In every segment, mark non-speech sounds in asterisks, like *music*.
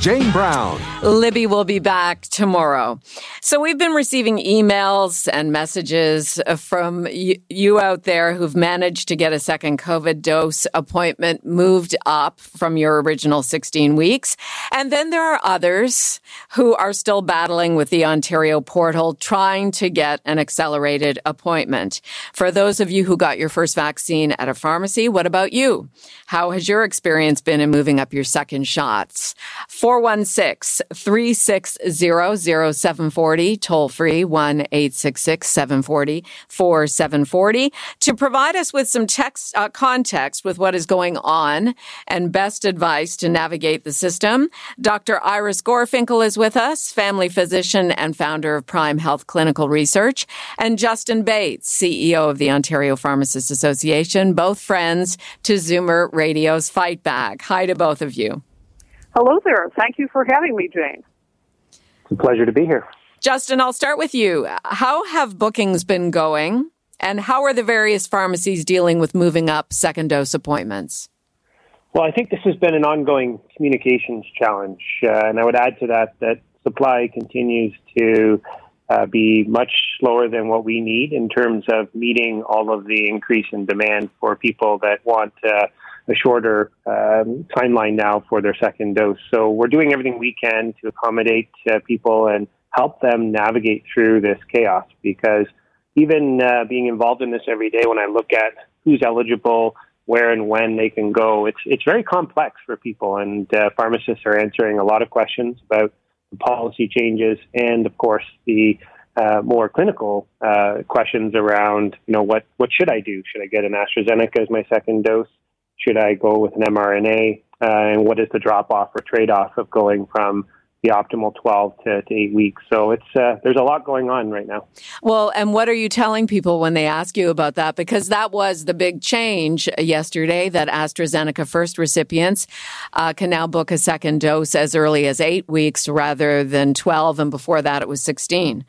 Jane Brown. Libby will be back tomorrow. So we've been receiving emails and messages from you out there who've managed to get a second COVID dose appointment moved up from your original 16 weeks. And then there are others who are still battling with the Ontario portal trying to get an accelerated appointment. For those of you who got your first vaccine at a pharmacy, what about you? How has your experience been in moving up your second shots? 416 360 0740, toll free 1 866 740 4740 to provide us with some text uh, context with what is going on and best advice to navigate the system. Dr. Iris Gorfinkel is with us, family physician and founder of Prime Health Clinical Research, and Justin Bates, CEO of the Ontario Pharmacists Association, both friends to Zoomer Radio's Fight Back. Hi to both of you. Hello there. Thank you for having me, Jane. It's a pleasure to be here. Justin, I'll start with you. How have bookings been going? And how are the various pharmacies dealing with moving up second dose appointments? Well, I think this has been an ongoing communications challenge. Uh, and I would add to that that supply continues to uh, be much slower than what we need in terms of meeting all of the increase in demand for people that want uh, a shorter um, timeline now for their second dose. So we're doing everything we can to accommodate uh, people and help them navigate through this chaos because even uh, being involved in this every day, when I look at who's eligible, where and when they can go, it's it's very complex for people, and uh, pharmacists are answering a lot of questions about the policy changes, and of course the uh, more clinical uh, questions around, you know, what what should I do? Should I get an AstraZeneca as my second dose? Should I go with an mRNA? Uh, and what is the drop off or trade off of going from the optimal 12 to, to eight weeks. So it's uh, there's a lot going on right now. Well, and what are you telling people when they ask you about that? Because that was the big change yesterday that AstraZeneca first recipients uh, can now book a second dose as early as eight weeks rather than 12, and before that it was 16.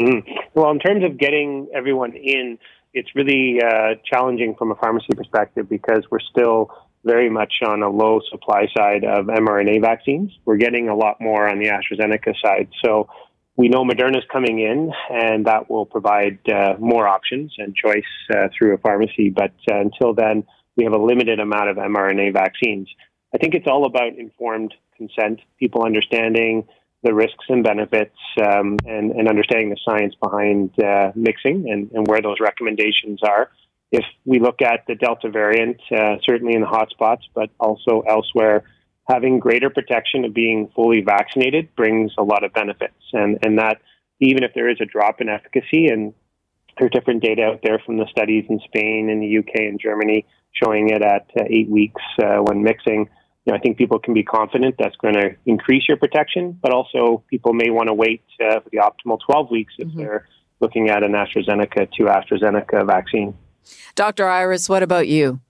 Mm. Well, in terms of getting everyone in, it's really uh, challenging from a pharmacy perspective because we're still very much on a low supply side of mRNA vaccines. We're getting a lot more on the AstraZeneca side. So we know Moderna's coming in, and that will provide uh, more options and choice uh, through a pharmacy. But uh, until then, we have a limited amount of mRNA vaccines. I think it's all about informed consent, people understanding the risks and benefits, um, and, and, understanding the science behind uh, mixing and, and where those recommendations are if we look at the Delta variant, uh, certainly in the hotspots, but also elsewhere, having greater protection of being fully vaccinated brings a lot of benefits. And, and that, even if there is a drop in efficacy, and there's different data out there from the studies in Spain and the UK and Germany showing it at uh, eight weeks uh, when mixing, you know, I think people can be confident that's going to increase your protection, but also people may want to wait uh, for the optimal 12 weeks if mm-hmm. they're looking at an AstraZeneca to AstraZeneca vaccine. Dr. Iris, what about you?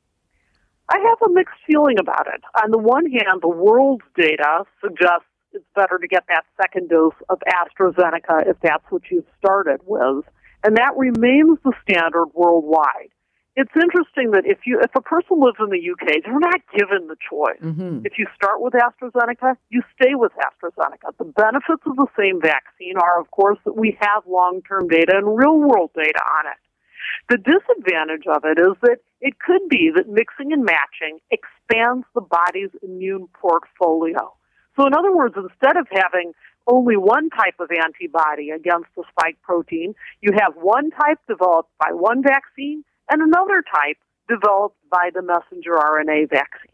I have a mixed feeling about it. On the one hand, the world's data suggests it's better to get that second dose of AstraZeneca if that's what you've started with, and that remains the standard worldwide. It's interesting that if you if a person lives in the UK, they're not given the choice. Mm-hmm. If you start with AstraZeneca, you stay with AstraZeneca. The benefits of the same vaccine are, of course, that we have long term data and real world data on it. The disadvantage of it is that it could be that mixing and matching expands the body's immune portfolio. So, in other words, instead of having only one type of antibody against the spike protein, you have one type developed by one vaccine and another type developed by the messenger RNA vaccine.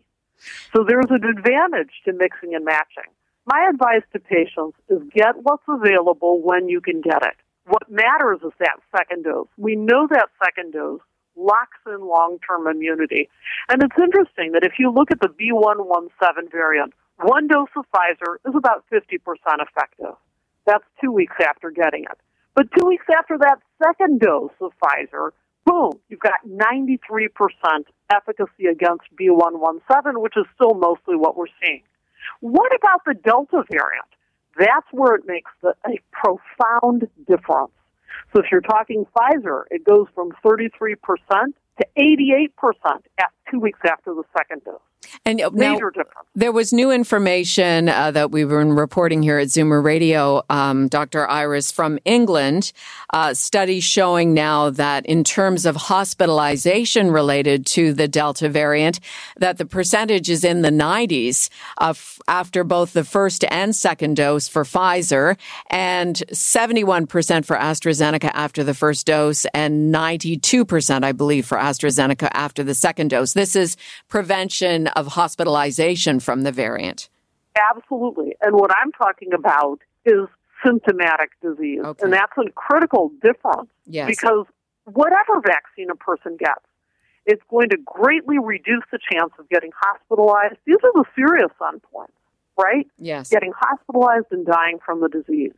So, there's an advantage to mixing and matching. My advice to patients is get what's available when you can get it. What matters is that second dose. We know that second dose locks in long term immunity. And it's interesting that if you look at the B117 variant, one dose of Pfizer is about 50% effective. That's two weeks after getting it. But two weeks after that second dose of Pfizer, boom, you've got 93% efficacy against B117, which is still mostly what we're seeing. What about the Delta variant? That's where it makes the, a profound difference. So if you're talking Pfizer, it goes from 33% to 88% at two weeks after the second dose. And now, there was new information uh, that we've been reporting here at Zoomer Radio, um, Dr. Iris from England, uh, studies showing now that in terms of hospitalization related to the Delta variant, that the percentage is in the 90s uh, f- after both the first and second dose for Pfizer, and 71% for AstraZeneca after the first dose, and 92%, I believe, for AstraZeneca after the second dose. This is prevention of hospitalization from the variant. Absolutely. And what I'm talking about is symptomatic disease. Okay. And that's a critical difference Yes. because whatever vaccine a person gets, it's going to greatly reduce the chance of getting hospitalized. These are the serious endpoints, right? yes. Getting hospitalized and dying from the disease.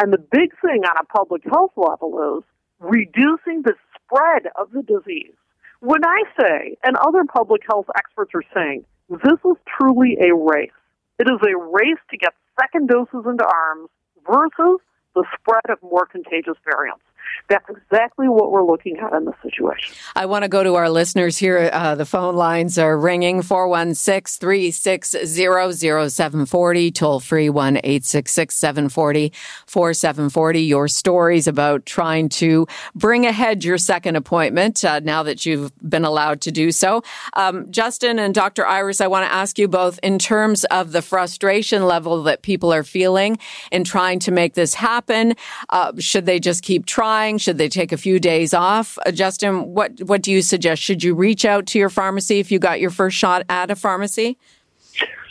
And the big thing on a public health level is reducing the spread of the disease. When I say, and other public health experts are saying, this is truly a race. It is a race to get second doses into arms versus the spread of more contagious variants. That's exactly what we're looking at in this situation. I want to go to our listeners here. Uh, the phone lines are ringing 416 360 0740, toll free 1 866 740 4740. Your stories about trying to bring ahead your second appointment uh, now that you've been allowed to do so. Um, Justin and Dr. Iris, I want to ask you both in terms of the frustration level that people are feeling in trying to make this happen. Uh, should they just keep trying? Should they take a few days off? Uh, Justin, what what do you suggest? Should you reach out to your pharmacy if you got your first shot at a pharmacy?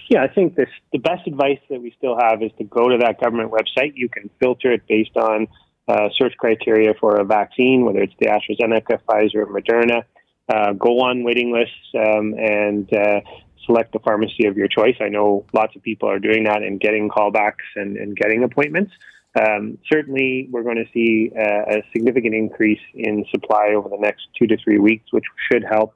Yeah, I think this, the best advice that we still have is to go to that government website. You can filter it based on uh, search criteria for a vaccine, whether it's the AstraZeneca, Pfizer, or Moderna. Uh, go on waiting lists um, and uh, select the pharmacy of your choice. I know lots of people are doing that and getting callbacks and, and getting appointments. Um, certainly, we're going to see uh, a significant increase in supply over the next two to three weeks, which should help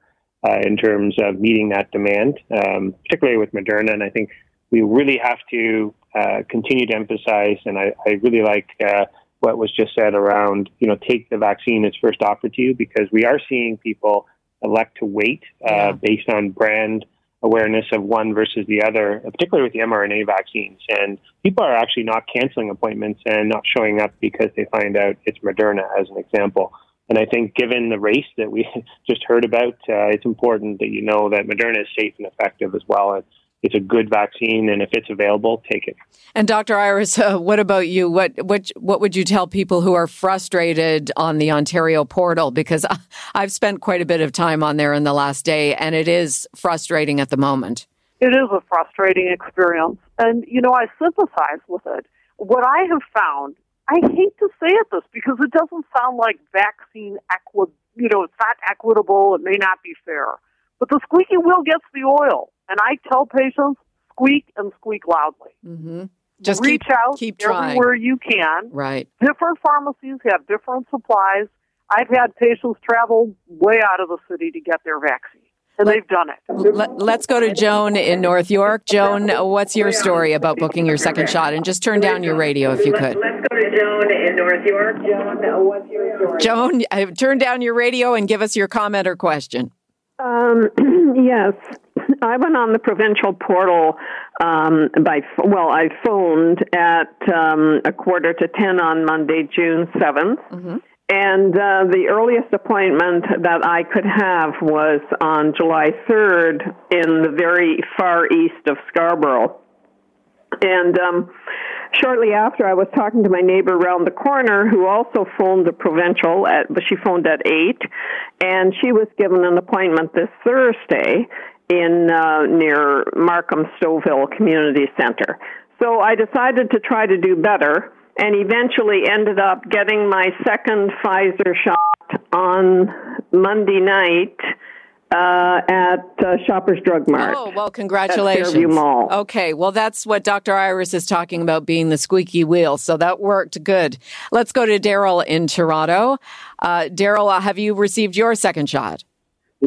uh, in terms of meeting that demand, um, particularly with Moderna. And I think we really have to uh, continue to emphasize, and I, I really like uh, what was just said around, you know, take the vaccine as first offered to you, because we are seeing people elect to wait uh, Yeah. based on brand awareness of one versus the other, particularly with the mRNA vaccines. And people are actually not canceling appointments and not showing up because they find out it's Moderna, as an example. And I think, given the race that we *laughs* just heard about, uh, it's important that you know that Moderna is safe and effective as well. It's, it's a good vaccine, and if it's available, take it. And Dr. Iris, uh, what about you? What what what would you tell people who are frustrated on the Ontario portal? Because I- I've spent quite a bit of time on there in the last day, and it is frustrating at the moment. It is a frustrating experience. And, you know, I sympathize with it. What I have found, I hate to say it this because it doesn't sound like vaccine equi, you know, it's not equitable, it may not be fair. But the squeaky wheel gets the oil. And I tell patients, squeak and squeak loudly. hmm Just Reach keep out keep trying. everywhere you can. Right. Different pharmacies have different supplies. I've had patients travel way out of the city to get their vaccine, and they've done it. Let, let's go to Joan in North York. Joan, what's your story about booking your second shot? And just turn down your radio if you could. Let's go to Joan in North York. Joan, what's your story? Joan, uh, turn down your radio and give us your comment or question. Um, *clears throat* yes, *laughs* I went on the provincial portal um, by well, I phoned at um, a quarter to ten on Monday, June 7th And uh, the earliest appointment that I could have was on July 3rd in the very far east of Scarborough. And um, shortly after, I was talking to my neighbor around the corner who also phoned the provincial, at, but she phoned at 8, and she was given an appointment this Thursday in uh, near Markham Stouffville Community Center. So I decided to try to do better and eventually ended up getting my second Pfizer shot on Monday night uh, at uh, Shoppers Drug Mart. Oh, well, congratulations. Fairview Mall. Okay, well, that's what Dr. Iris is talking about being the squeaky wheel. So that worked good. Let's go to Daryl in Toronto. Uh, Daryl, have you received your second shot?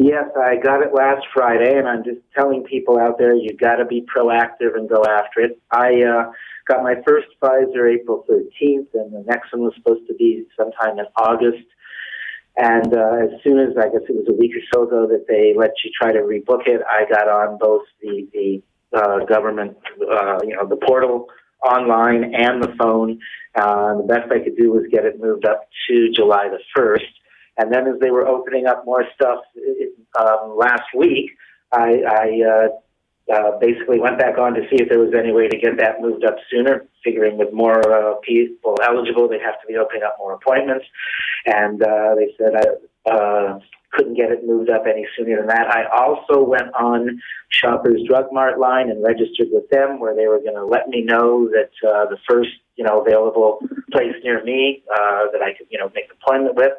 Yes, I got it last Friday, and I'm just telling people out there you got to be proactive and go after it. I uh, got my first Pfizer April 13th, and the next one was supposed to be sometime in August. And uh, as soon as I guess it was a week or so ago that they let you try to rebook it, I got on both the the uh, government, uh, you know, the portal online and the phone. Uh, the best I could do was get it moved up to July the first. And then as they were opening up more stuff um, last week, I, I uh, uh, basically went back on to see if there was any way to get that moved up sooner, figuring with more uh, people eligible, they'd have to be opening up more appointments. And uh, they said I uh, couldn't get it moved up any sooner than that. I also went on Shoppers Drug Mart line and registered with them, where they were going to let me know that uh, the first you know available place near me uh, that I could you know make an appointment with.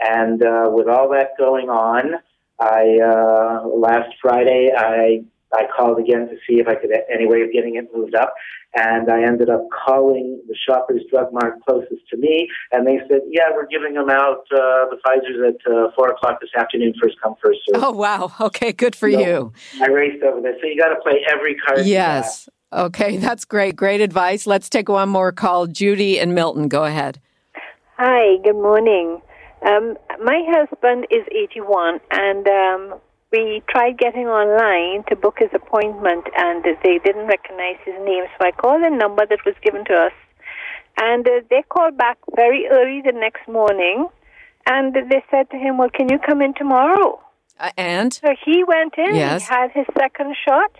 And uh, with all that going on, I uh, last Friday I I called again to see if I could any way of getting it moved up, and I ended up calling the Shoppers Drug Mart closest to me, and they said, "Yeah, we're giving them out uh, the Pfizer's at uh, four o'clock this afternoon, first come, first serve." Oh wow! Okay, good for So, you. I raced over there, so you got to play every card. Yes. Okay, *laughs* that's great. Great advice. Let's take one more call. Judy and Milton, go ahead. Hi, good morning. Um, my husband is 81, and um, we tried getting online to book his appointment, and they didn't recognize his name. So I called the number that was given to us, and uh, they called back very early the next morning, and they said to him, "Well, can you come in tomorrow?" Uh, and So he went in. Yes. He had his second shot,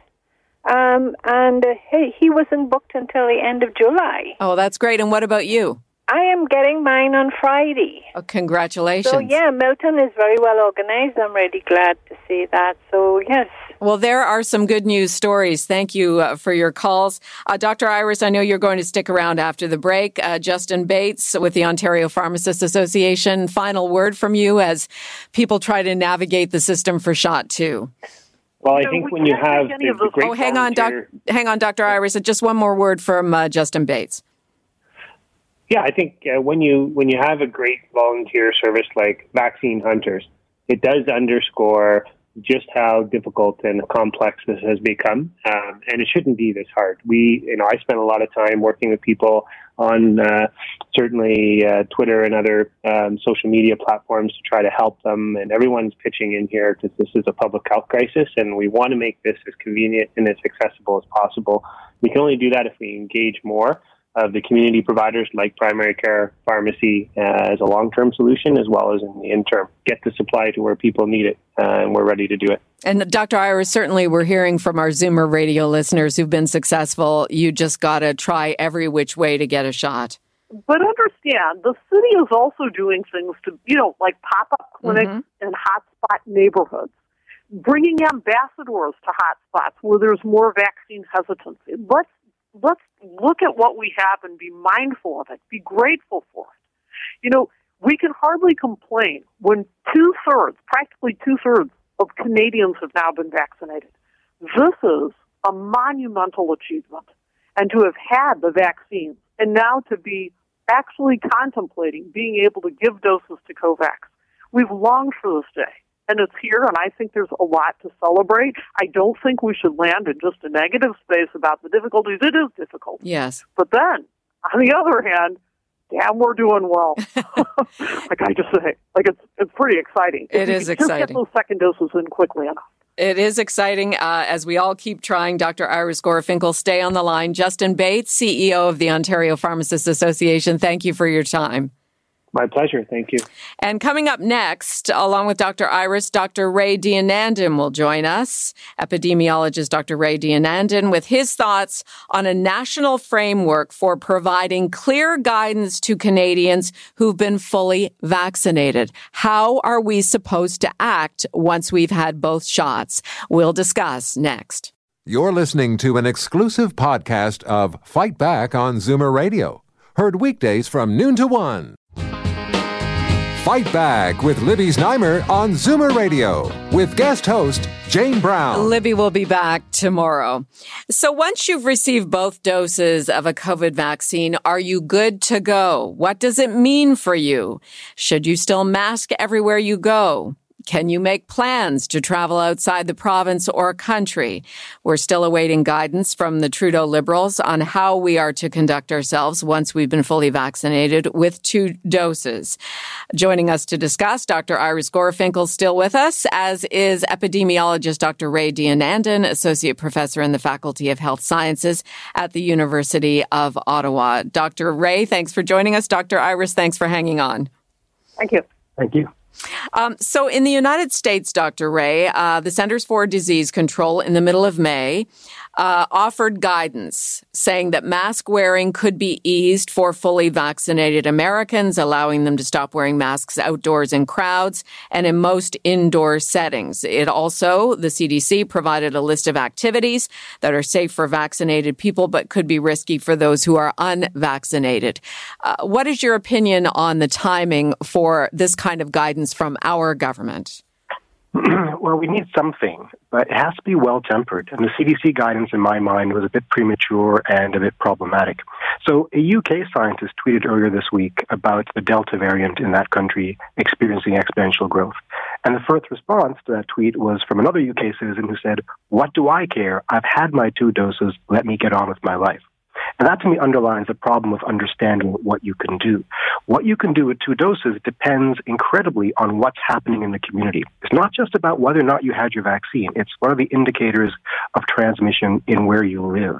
um, and uh, he, he wasn't booked until the end of July. oh, that's great. And what about you? I am getting mine on Friday. Oh, congratulations. So yeah, Milton is very well organized. I'm really glad to see that. So yes. Well, there are some good news stories. Thank you uh, for your calls. Uh, Dr. Iris, I know you're going to stick around after the break. Uh, Justin Bates with the Ontario Pharmacists Association. Final word from you as people try to navigate the system for shot two. Well, I No, think we when you have any the, of the those- great Oh, hang on, doc, hang on, Dr. Iris. Just one more word from uh, Justin Bates. Yeah, I think uh, when you when you have a great volunteer service like Vaccine Hunters, it does underscore just how difficult and complex this has become, um, and it shouldn't be this hard. We, you know, I spent a lot of time working with people on uh, certainly uh, Twitter and other um, social media platforms to try to help them, and everyone's pitching in here because this is a public health crisis, and we want to make this as convenient and as accessible as possible. We can only do that if we engage more of the community providers like primary care pharmacy uh, as a long-term solution as well as in the interim get the supply to where people need it uh, and we're ready to do it And Dr. Iris, certainly we're hearing from our Zoomer radio listeners who've been successful. You just got to try every which way to get a shot. But understand, the city is also doing things to, you know, like pop up clinics Mm-hmm. in hotspot neighborhoods, bringing ambassadors to hotspots where there's more vaccine hesitancy. Let's let's look at what we have and be mindful of it. Be grateful for it. You know, we can hardly complain when two thirds, practically two thirds of Canadians have now been vaccinated. This is a monumental achievement. And to have had the vaccines and now to be actually contemplating being able to give doses to COVAX. We've longed for this day, and it's here, and I think there's a lot to celebrate. I don't think we should land in just a negative space about the difficulties. It is difficult. Yes. But then, on the other hand, damn, we're doing well. *laughs* *laughs* like I just say, like it's it's pretty exciting. It is It we is could Just get those second doses in quickly enough. It is exciting uh, as we all keep trying. Dr. Iris Gorfinkel, stay on the line. Justin Bates, CEO of the Ontario Pharmacists Association, thank you for your time. My pleasure thank you And coming up next, along with Dr. Iris, Dr. Ray Deonandan will join us. Epidemiologist Dr. Ray Deonandan with his thoughts on a national framework for providing clear guidance to Canadians who've been fully vaccinated. How are we supposed to act once we've had both shots? We'll discuss next. You're listening to an exclusive podcast of Fight Back on Zoomer Radio. Heard weekdays from noon to one. Fight Back with Libby Znaimer on Zoomer Radio with guest host Jane Brown. Libby will be back tomorrow. So once you've received both doses of a COVID vaccine, are you good to go? What does it mean for you? Should you still mask everywhere you go? Can you make plans to travel outside the province or country? We're still awaiting guidance from the Trudeau Liberals on how we are to conduct ourselves once we've been fully vaccinated with two doses. Joining us to discuss, Dr. Iris Gorfinkel still with us, as is epidemiologist Dr. Ray Deonandan, Associate Professor in the Faculty of Health Sciences at the University of Ottawa. Dr. Ray, thanks for joining us. Dr. Iris, thanks for hanging on. Thank you. Thank you. Um, so, in the United States, Dr. Ray, uh, the Centers for Disease Control in the middle of May uh, offered guidance saying that mask wearing could be eased for fully vaccinated Americans, allowing them to stop wearing masks outdoors in crowds and in most indoor settings. It also, the CDC provided a list of activities that are safe for vaccinated people but could be risky for those who are unvaccinated. Uh, what is your opinion on the timing for this kind of guidance from our government? *clears throat* well, we need something, but it has to be well tempered. And the CDC guidance, in my mind, was a bit premature and a bit problematic. So, a UK scientist tweeted earlier this week about the Delta variant in that country experiencing exponential growth. And the first response to that tweet was from another UK citizen who said, What do I care? I've had my two doses. Let me get on with my life. And that to me underlines the problem of understanding what you can do. What you can do with two doses depends incredibly on what's happening in the community. It's not just about whether or not you had your vaccine. It's one of the indicators of transmission in where you live.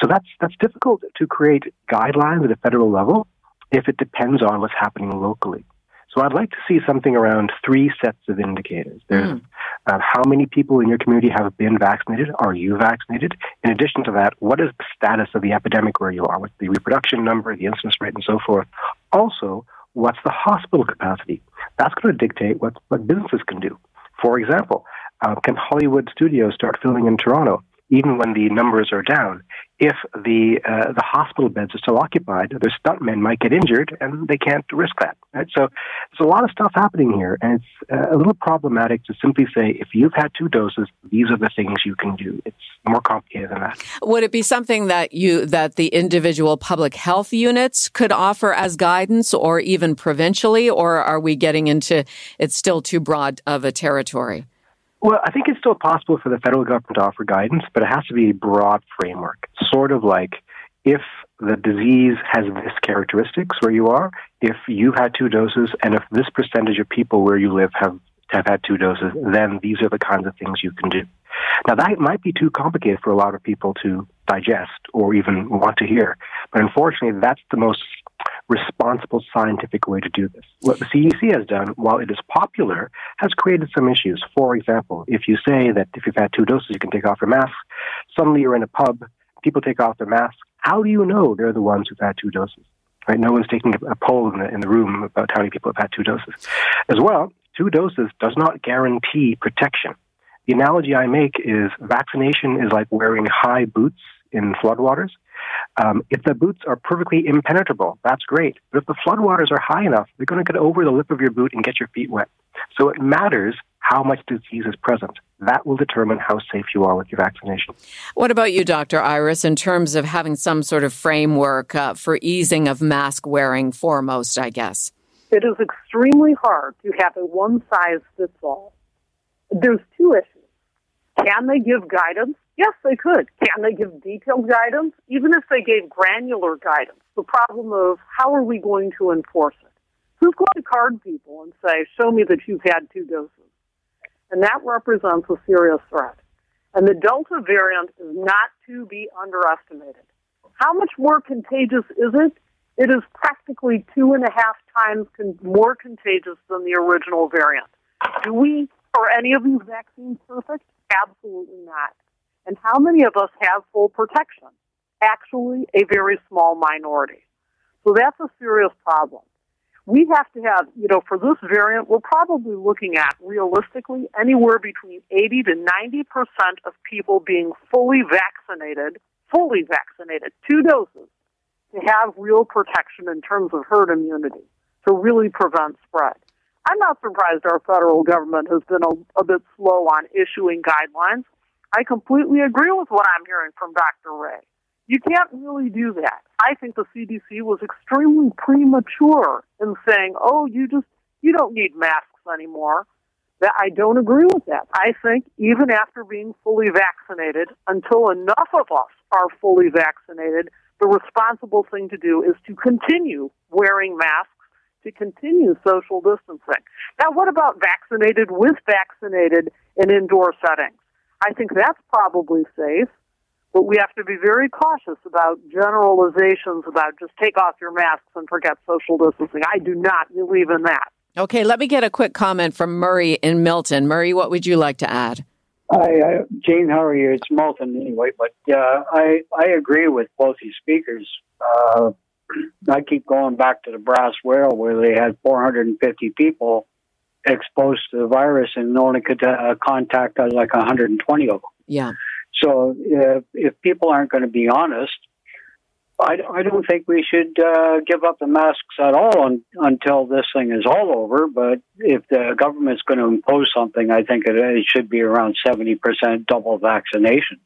So that's, that's difficult to create guidelines at a federal level if it depends on what's happening locally. So I'd like to see something around three sets of indicators. There's mm. uh, how many people in your community have been vaccinated? Are you vaccinated? In addition to that, what is the status of the epidemic where you are with the reproduction number, the incidence rate, and so forth? Also, what's the hospital capacity? That's going to dictate what, what businesses can do. For example, uh, can Hollywood studios start filming in Toronto? Even when the numbers are down. If the uh, the hospital beds are still occupied, their stuntmen might get injured, and they can't risk that. Right? So there's a lot of stuff happening here, and it's uh, a little problematic to simply say if you've had two doses, these are the things you can do. It's more complicated than that. Would it be something that you that the individual public health units could offer as guidance, or even provincially, or are we getting into it's still too broad of a territory? Well, I think it's still possible for the federal government to offer guidance, but it has to be a broad framework. Sort of like if the disease has this characteristics where you are, if you've had two doses, and if this percentage of people where you live have have had two doses, then these are the kinds of things you can do. Now, that might be too complicated for a lot of people to digest or even want to hear, but unfortunately, that's the most responsible scientific way to do this. What the CDC has done, while it is popular, has created some issues. For example, if you say that if you've had two doses, you can take off your mask, suddenly you're in a pub, people take off their masks. How do you know they're the ones who've had two doses? Right? No one's taking a poll in the, in the room about how many people have had two doses. As well, two doses does not guarantee protection. The analogy I make is vaccination is like wearing high boots in floodwaters. Um, if the boots are perfectly impenetrable, that's great. But if the floodwaters are high enough, they're going to get over the lip of your boot and get your feet wet. So it matters how much disease is present. That will determine how safe you are with your vaccination. What about you, Dr. Iris, in terms of having some sort of framework uh, for easing of mask wearing foremost, I guess? It is extremely hard to have a one size fits all. There's two issues. Can they give guidance Yes, they could. Can they give detailed guidance? Even if they gave granular guidance, the problem of how are we going to enforce it? Who's going to card people and say, show me that you've had two doses? And that represents a serious threat. And the Delta variant is not to be underestimated. How much more contagious is it? It is practically two and a half times con- more contagious than the original variant. Do we, are any of these vaccines perfect? Absolutely not. And how many of us have full protection? Actually, a very small minority. So that's a serious problem. We have to have, you know, for this variant, we're probably looking at realistically anywhere between 80 to 90% of people being fully vaccinated, fully vaccinated, two doses, to have real protection in terms of herd immunity to really prevent spread. I'm not surprised our federal government has been a, a bit slow on issuing guidelines. I completely agree with what I'm hearing from Dr. Ray. You can't really do that. I think the CDC was extremely premature in saying, "Oh, you just you don't need masks anymore." That I don't agree with that. I think even after being fully vaccinated, until enough of us are fully vaccinated, the responsible thing to do is to continue wearing masks, to continue social distancing. Now, what about vaccinated with vaccinated in indoor settings? I think that's probably safe, but we have to be very cautious about generalizations about just take off your masks and forget social distancing. I do not believe in that. Okay, let me get a quick comment from Murray in Milton. Murray, what would you like to add? Hi, Jane, how are you? It's Milton anyway, but uh, I I agree with both these speakers. Uh, I keep going back to the Brass Rail where they had 450 people exposed to the virus and only could uh, contact uh, like 120 of them. Yeah. So uh, if people aren't going to be honest, I, I don't think we should uh, give up the masks at all un, until this thing is all over. But if the government's going to impose something, I think it, it should be around 70% double vaccination.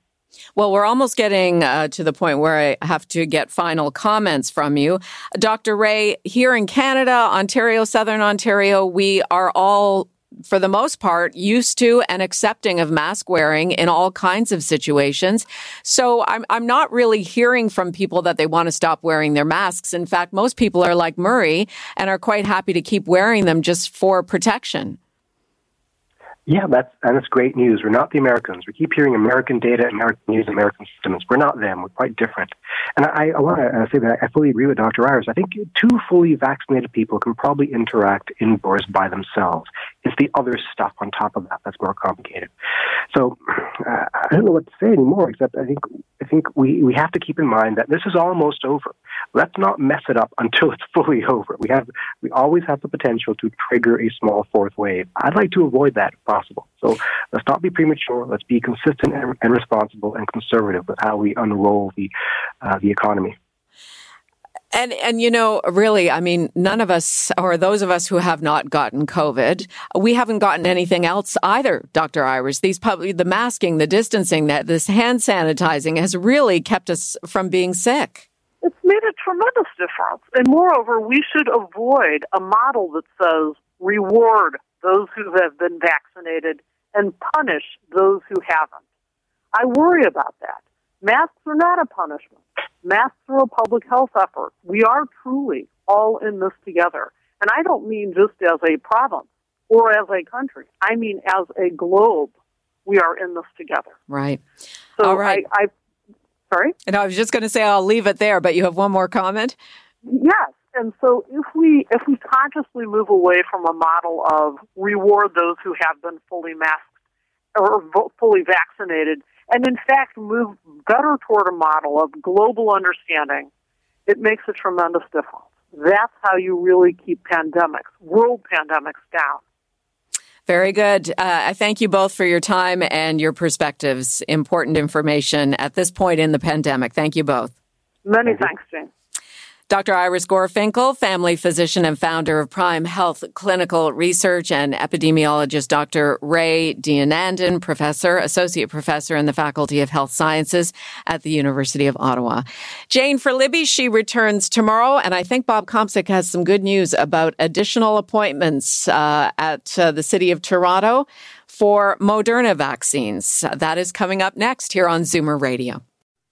Well, we're almost getting uh, to the point where I have to get final comments from you. Dr. Ray, here in Canada, Ontario, Southern Ontario, we are all for the most part, used to and accepting of mask wearing in all kinds of situations. So I'm, I'm not really hearing from people that they want to stop wearing their masks. In fact, most people are like Murray and are quite happy to keep wearing them just for protection. Yeah, that's and that's great news. We're not the Americans. We keep hearing American data, American news, American systems. We're not them. We're quite different. And I, I want to uh, say that I fully agree with Dr. Iris. I think two fully vaccinated people can probably interact indoors by themselves. It's the other stuff on top of that that's more complicated. So uh, I don't know what to say anymore, except I think I think we, we have to keep in mind that this is almost over. Let's not mess it up until it's *laughs* fully over. We have we always have the potential to trigger a small fourth wave. I'd like to avoid that possible. So let's not be premature. Let's be consistent and, and responsible and conservative with how we unroll the uh, the economy. And and you know, really, I mean, none of us, or those of us who have not gotten COVID, we haven't gotten anything else either, Dr. Iris. These public, the masking, the distancing, that this hand sanitizing has really kept us from being sick. It's made a tremendous difference. And moreover, we should avoid a model that says reward those who have been vaccinated and punish those who haven't. I worry about that. Masks are not a punishment. Masks are a public health effort. We are truly all in this together. And I don't mean just as a province or as a country. I mean as a globe. We are in this together. Right. So all right. I, I sorry? And I was just going to say I'll leave it there, but you have one more comment? Yes. And so if we if we consciously move away from a model of reward those who have been fully masked or fully vaccinated and in fact move better toward a model of global understanding, it makes a tremendous difference. That's how you really keep pandemics, world pandemics down. Very good. Uh, I thank you both for your time and your perspectives. Important information at this point in the pandemic. Thank you both. Many thanks, Jane. Dr. Iris Gorfinkel, family physician and founder of Prime Health Clinical Research, and epidemiologist Dr. Ray Deonandan, professor, associate professor in the Faculty of Health Sciences at the University of Ottawa. Jane, for Libby, she returns tomorrow, and I think Bob Komsic has some good news about additional appointments uh, at uh, the City of Toronto for Moderna vaccines. That is coming up next here on Zoomer Radio.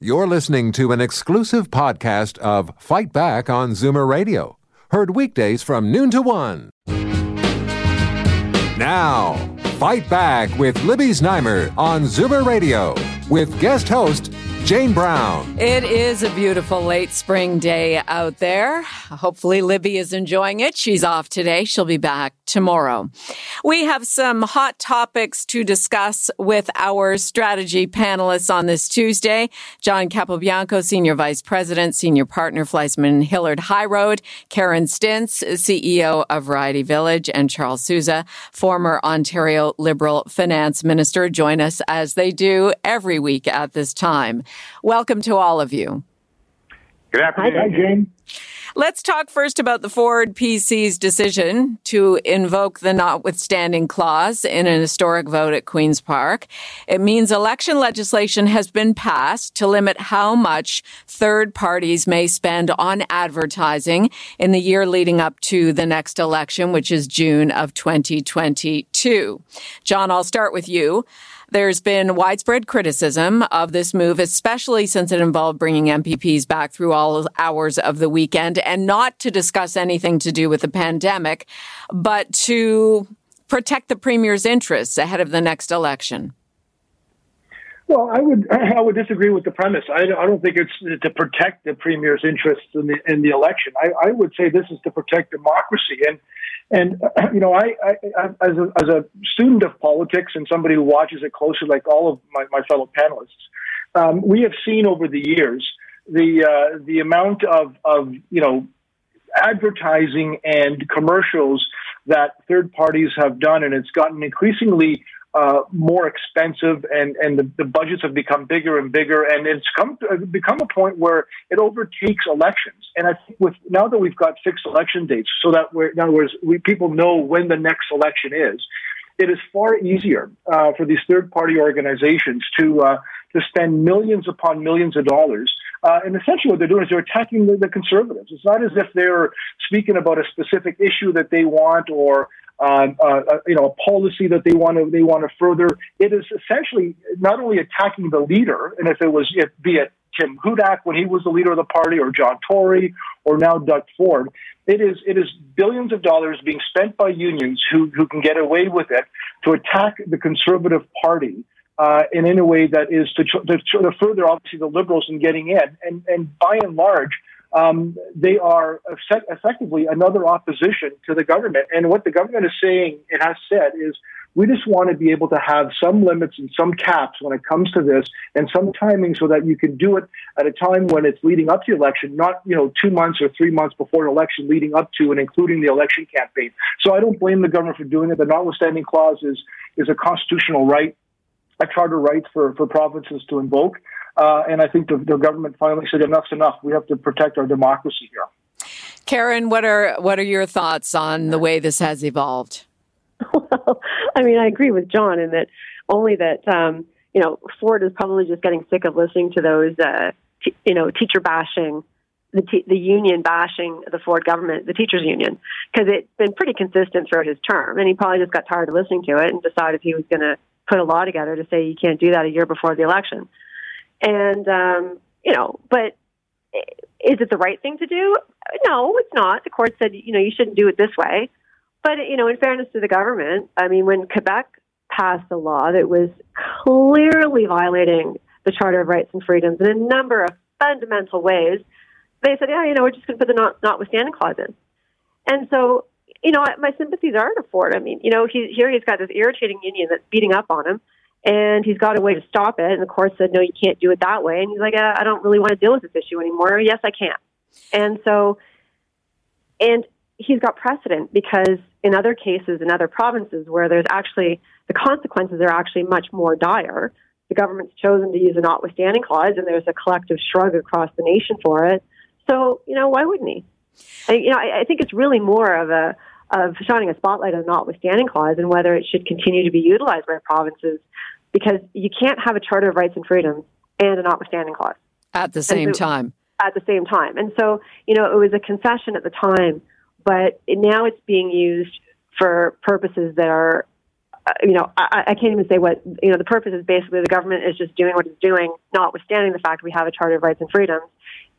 You're listening to an exclusive podcast of Fight Back on Zoomer Radio, heard weekdays from noon to one. Now, Fight Back with Libby Znaimer on Zoomer Radio with guest host Jane Brown. It is a beautiful late spring day out there. Hopefully, Libby is enjoying it. She's off today. She'll be back tomorrow. We have some hot topics to discuss with our strategy panelists on this Tuesday. John Capobianco, Senior Vice President, Senior Partner, FleishmanHillard HighRoad, Karen Stintz, CEO of Variety Village, and Charles Sousa, former Ontario Liberal Finance Minister, join us as they do every week at this time. Welcome to all of you. Good afternoon. Hi, Jane. Let's talk first about the Ford PC's decision to invoke the notwithstanding clause in an historic vote at Queen's Park. It means election legislation has been passed to limit how much third parties may spend on advertising in the year leading up to the next election, which is June of 2022. John, I'll start with you. There's been widespread criticism of this move, especially since it involved bringing MPPs back through all hours of the weekend and not to discuss anything to do with the pandemic, but to protect the premier's interests ahead of the next election. Well, I would *clears throat* I would disagree with the premise. I, I don't think it's to protect the premier's interests in the in the election. I, I would say this is to protect democracy. And and *clears throat* you know, I, I, as a as a student of politics and somebody who watches it closely, like all of my, my fellow panelists, um, we have seen over the years the uh, the amount of of you know advertising and commercials that third parties have done, and it's gotten increasingly uh, more expensive, and and the, the, budgets have become bigger and bigger, and it's come to, become a point where it overtakes elections. And I think with now that we've got fixed election dates, so that we're, in other words, we, people know when the next election is, it is far easier uh, for these third party organizations to uh, to spend millions upon millions of dollars. Uh, and essentially, what they're doing is they're attacking the, the, conservatives. It's not as if they're speaking about a specific issue that they want or uh, uh, you know, a policy that they want to they want to further. It is essentially not only attacking the leader, and if it was it, be it Tim Hudak when he was the leader of the party, or John Tory, or now Doug Ford, it is it is billions of dollars being spent by unions who who can get away with it to attack the Conservative Party. Uh, in a way that is to, to, to further, obviously, the liberals in getting in. And, and by and large, um, they are effect- effectively another opposition to the government. And what the government is saying, it has said, is we just want to be able to have some limits and some caps when it comes to this and some timing so that you can do it at a time when it's leading up to the election, not, you know, two months or three months before an election leading up to and including the election campaign. So I don't blame the government for doing it. The notwithstanding clause is, is a constitutional right, a charter right for, for provinces to invoke. Uh, and I think the, the government finally said enough's enough. We have to protect our democracy here. Karen, what are what are your thoughts on the way this has evolved? Well, I mean, I agree with John in that only that um, you know Ford is probably just getting sick of listening to those uh, t- you know teacher bashing the, t- the union bashing the Ford government, the teachers union, because it's been pretty consistent throughout his term, and he probably just got tired of listening to it and decided he was going to put a law together to say you can't do that a year before the election. And, um, you know, but is it the right thing to do? No, it's not. The court said, you know, you shouldn't do it this way. But, you know, in fairness to the government, I mean, when Quebec passed a law that was clearly violating the Charter of Rights and Freedoms in a number of fundamental ways, they said, yeah, you know, we're just going to put the not, notwithstanding clause in. And so, you know, my sympathies are to Ford. I mean, you know, he, here he's got this irritating union that's beating up on him and he's got a way to stop it. And the court said, no, you can't do it that way. And he's like, I don't really want to deal with this issue anymore. Yes, I can. And so, and he's got precedent because in other cases in other provinces where there's actually the consequences are actually much more dire, the government's chosen to use a notwithstanding clause, and there's a collective shrug across the nation for it. So, you know, why wouldn't he? I, you know, I, I think it's really more of a of shining a spotlight on notwithstanding clause and whether it should continue to be utilized by provinces because you can't have a charter of rights and freedoms and a notwithstanding clause at the same so, time. At the same time, and so you know it was a concession at the time, but now it's being used for purposes that are, uh, you know, I, I can't even say what you know. The purpose is basically the government is just doing what it's doing, notwithstanding the fact we have a charter of rights and freedoms.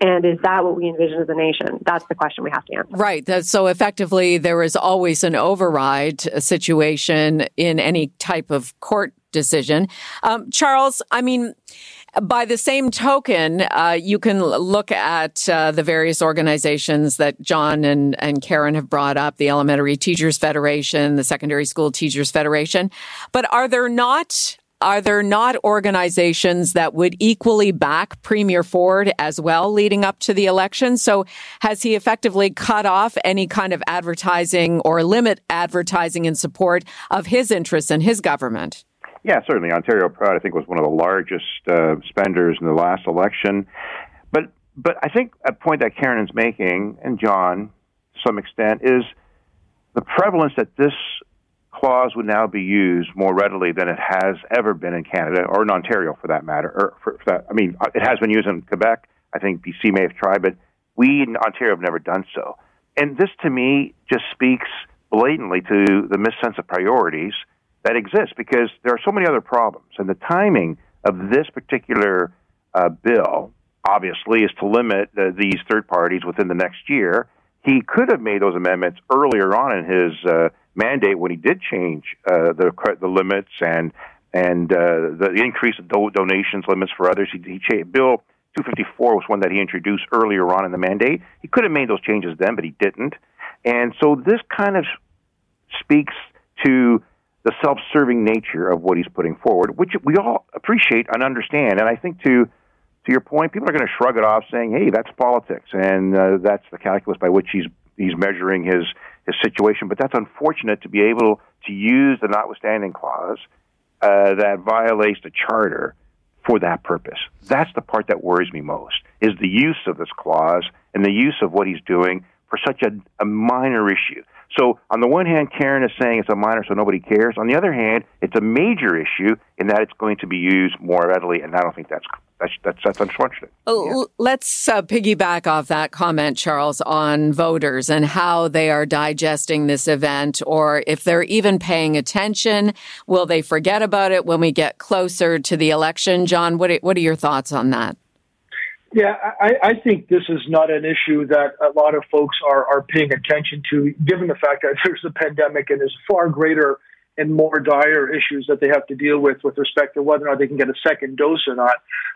And is that what we envision as a nation? That's the question we have to answer. Right. So effectively, there is always an override situation in any type of court decision. Um, Charles, I mean, by the same token, uh, you can look at uh, the various organizations that John and, and Karen have brought up, the Elementary Teachers Federation, the Secondary School Teachers Federation. But are there not are there not organizations that would equally back Premier Ford as well leading up to the election? So has he effectively cut off any kind of advertising or limit advertising in support of his interests and his government? Yeah, certainly. Ontario Proud, I think, was one of the largest uh, spenders in the last election. But but I think a point that Karen is making, and John, to some extent, is the prevalence that this clause would now be used more readily than it has ever been in Canada or in Ontario, for that matter. Or for, for that, I mean, it has been used in Quebec. I think BC may have tried, but we in Ontario have never done so. And this, to me, just speaks blatantly to the missense of priorities that exists because there are so many other problems, and the timing of this particular uh, bill obviously is to limit these third parties within the next year. He could have made those amendments earlier on in his uh, mandate when he did change uh, the the limits and and uh, the increase of do- donations limits for others. He, he cha- Bill 254 was one that he introduced earlier on in the mandate. He could have made those changes then, but he didn't. And so this kind of speaks to the self-serving nature of what he's putting forward, which we all appreciate and understand. And I think to to your point, people are going to shrug it off, saying, "Hey, that's politics, and uh, that's the calculus by which he's he's measuring his his situation." But that's unfortunate to be able to use the notwithstanding clause uh, that violates the charter for that purpose. That's the part that worries me most: is the use of this clause and the use of what he's doing for such a, a minor issue. So, on the one hand, Karen is saying it's a minor, so nobody cares. On the other hand, it's a major issue in that it's going to be used more readily, and I don't think that's that's that's, that's unfortunate. Yeah. Let's uh, piggyback off that comment, Charles, on voters and how they are digesting this event, or if they're even paying attention. Will they forget about it when we get closer to the election? John, what are, what are your thoughts on that? Yeah, I, I think this is not an issue that a lot of folks are, are paying attention to, given the fact that *laughs* there's a pandemic and there's far greater and more dire issues that they have to deal with with respect to whether or not they can get a second dose or not.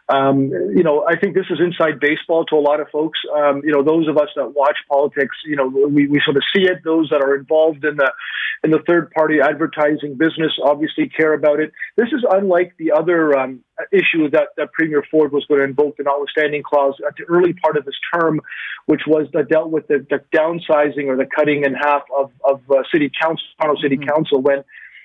Um, you know, I think this is inside baseball to a lot of folks. Um, you know, those of us that watch politics, you know, we, we sort of see it. Those that are involved in the in the third party advertising business obviously care about it. This is unlike the other um, issue that, that Premier Ford was going to invoke the notwithstanding clause at the early part of his term, which was that dealt with the, the downsizing or the cutting in half of, of uh, city council, Toronto City mm-hmm. Council when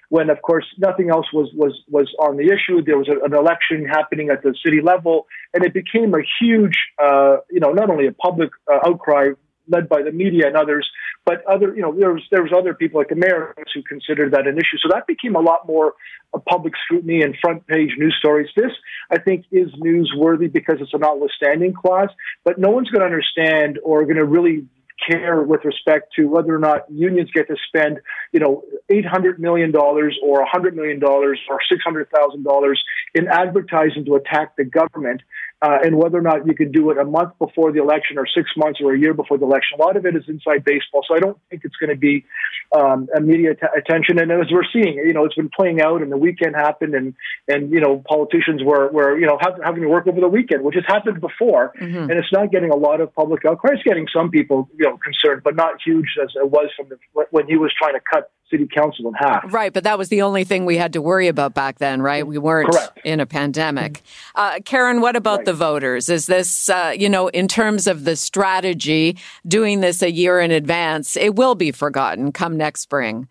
when of course nothing else was was was on the issue. There was a, an election happening at the city level, and it became a huge, uh, you know, not only a public uh, outcry led by the media and others, but other, you know, there was there was other people like Americans who considered that an issue. So that became a lot more a public scrutiny and front page news stories. This, I think, is newsworthy because it's a notwithstanding clause, but no one's going to understand or going to really care with respect to whether or not unions get to spend, you know, $800 million or a $100 million or $600,000 in advertising to attack the government uh, and whether or not you can do it a month before the election or six months or a year before the election. A lot of it is inside baseball, so I don't think it's going to be um, immediate t- attention. And as we're seeing, you know, it's been playing out, and the weekend happened, and and you know, politicians were were you know have, having to work over the weekend, which has happened before, mm-hmm. and it's not getting a lot of public outcry. It's getting some people you know concerned, but not huge as it was from the, when he was trying to cut city council in half. Right, but that was the only thing we had to worry about back then, right? We weren't Correct. in a pandemic. Uh, Karen, what about right. the voters? Is this, uh, you know, in terms of the strategy, doing this a year in advance, it will be forgotten come next spring?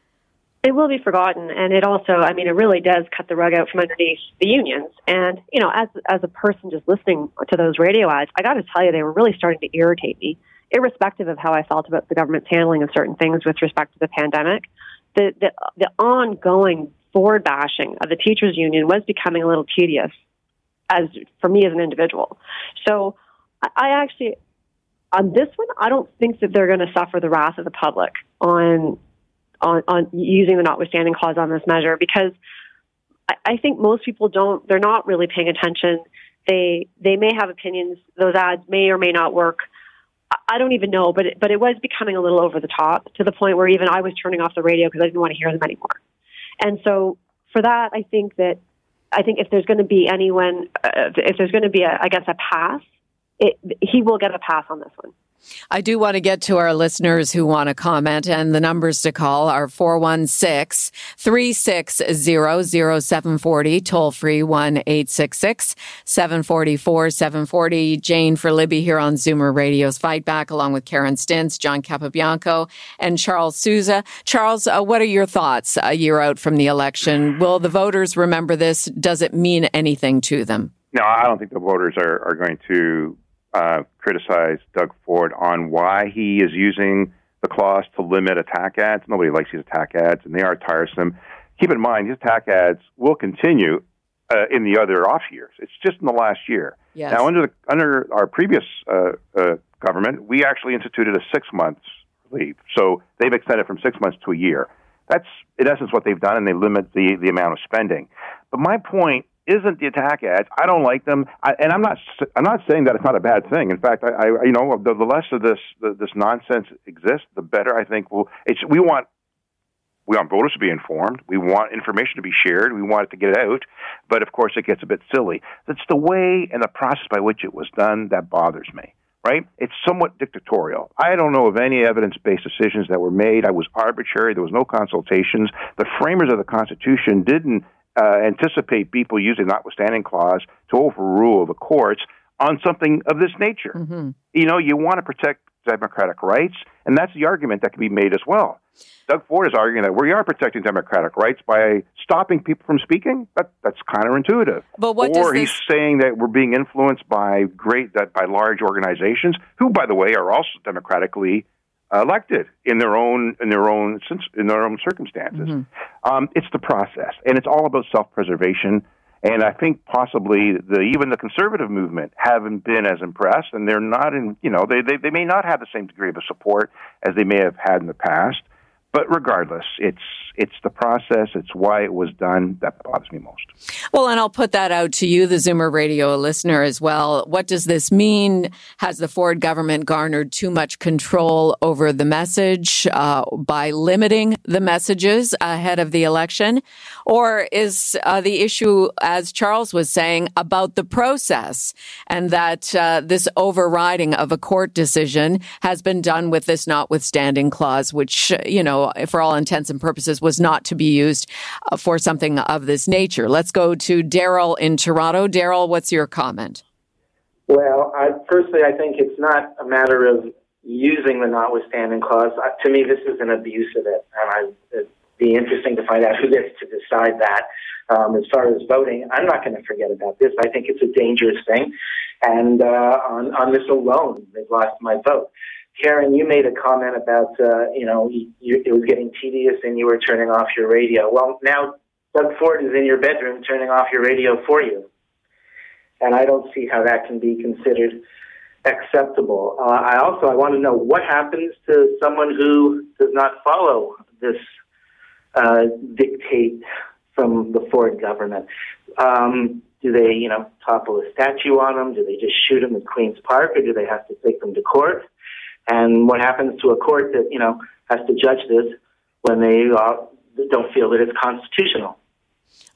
It will be forgotten, and it also, I mean, it really does cut the rug out from underneath the unions. And you know, as as a person just listening to those radio ads, I got to tell you, they were really starting to irritate me, irrespective of how I felt about the government's handling of certain things with respect to the pandemic the, the, the ongoing Ford bashing of the teachers union was becoming a little tedious as for me as an individual. So I, actually on this one I don't think that they're going to suffer the wrath of the public on on on using the notwithstanding clause on this measure because I, I think most people don't they're not really paying attention. They they may have opinions. Those ads may or may not work. I don't even know, but it, but it was becoming a little over the top to the point where even I was turning off the radio because I didn't want to hear them anymore. And so for that, I think that I think if there's going to be anyone, uh, if there's going to be, a, I guess, a pass, it, he will get a pass on this one. I do want to get to our listeners who want to comment, and the numbers to call are 416 360 0740, toll free 1 866 744 740. Jane for Libby here on Zoomer Radio's Fight Back, along with Karen Stintz, John Capobianco, and Charles Sousa. Charles, uh, what are your thoughts a year out from the election? Will the voters remember this? Does it mean anything to them? No, I don't think the voters are, are going to uh, criticize Doug Ford on why he is using the clause to limit attack ads. Nobody likes these attack ads, and they are tiresome. Keep in mind, these attack ads will continue uh, in the other off years. It's just in the last year. Yes. Now, under the, under our previous uh, uh, government, we actually instituted a six months leave. So they've extended from six months to a year. That's in essence what they've done, and they limit the the amount of spending. But my point isn't the attack ads. I don't like them, I, and I'm not. I'm not saying that it's not a bad thing. In fact, I, I you know, the, the less of this the, this nonsense exists, the better. I think we'll. It's we want we want voters to be informed. We want information to be shared. We want it to get out. But of course, it gets a bit silly. That's the way and the process by which it was done that bothers me. Right? It's somewhat dictatorial. I don't know of any evidence based decisions that were made. I was arbitrary. There was no consultations. The framers of the Constitution didn't uh, anticipate people using notwithstanding clause to overrule the courts on something of this nature. Mm-hmm. You know, you want to protect democratic rights, and that's the argument that can be made as well. Doug Ford is arguing that we are protecting democratic rights by stopping people from speaking. That, that's counterintuitive. But what or he's this- saying that we're being influenced by great that by large organizations who, by the way, are also democratically elected in their own in their own in their own circumstances. Um, it's the process, and it's all about self-preservation. And I think possibly the even the conservative movement haven't been as impressed, and they're not in. You know, they they, they may not have the same degree of support as they may have had in the past. But regardless, it's it's the process. It's why it was done that bothers me most. Well, and I'll put that out to you, the Zoomer Radio listener, as well. What does this mean? Has the Ford government garnered too much control over the message uh, by limiting the messages ahead of the election? Or is uh, the issue, as Charles was saying, about the process and that uh, this overriding of a court decision has been done with this notwithstanding clause, which, you know, for all intents and purposes was not to be used uh, for something of this nature? Let's go to Daryl in Toronto. Daryl, what's your comment? Well, I, firstly, I think it's not a matter of using the notwithstanding clause. Uh, to me, this is an abuse of it, and I, it'd be interesting to find out who gets to decide that. Um, as far as voting, I'm not going to forget about this. I think it's a dangerous thing, and uh, on on this alone, they've lost my vote. Karen, you made a comment about uh, you know you, it was getting tedious and you were turning off your radio. Well, now Doug Ford is in your bedroom turning off your radio for you and I don't see how that can be considered acceptable. Uh, I also I want to know what happens to someone who does not follow this uh, dictate from the Ford government. Um, do they, you know, topple a statue on them? Do they just shoot them at Queens Park, or do they have to take them to court? And what happens to a court that you know has to judge this when they uh, don't feel that it's constitutional?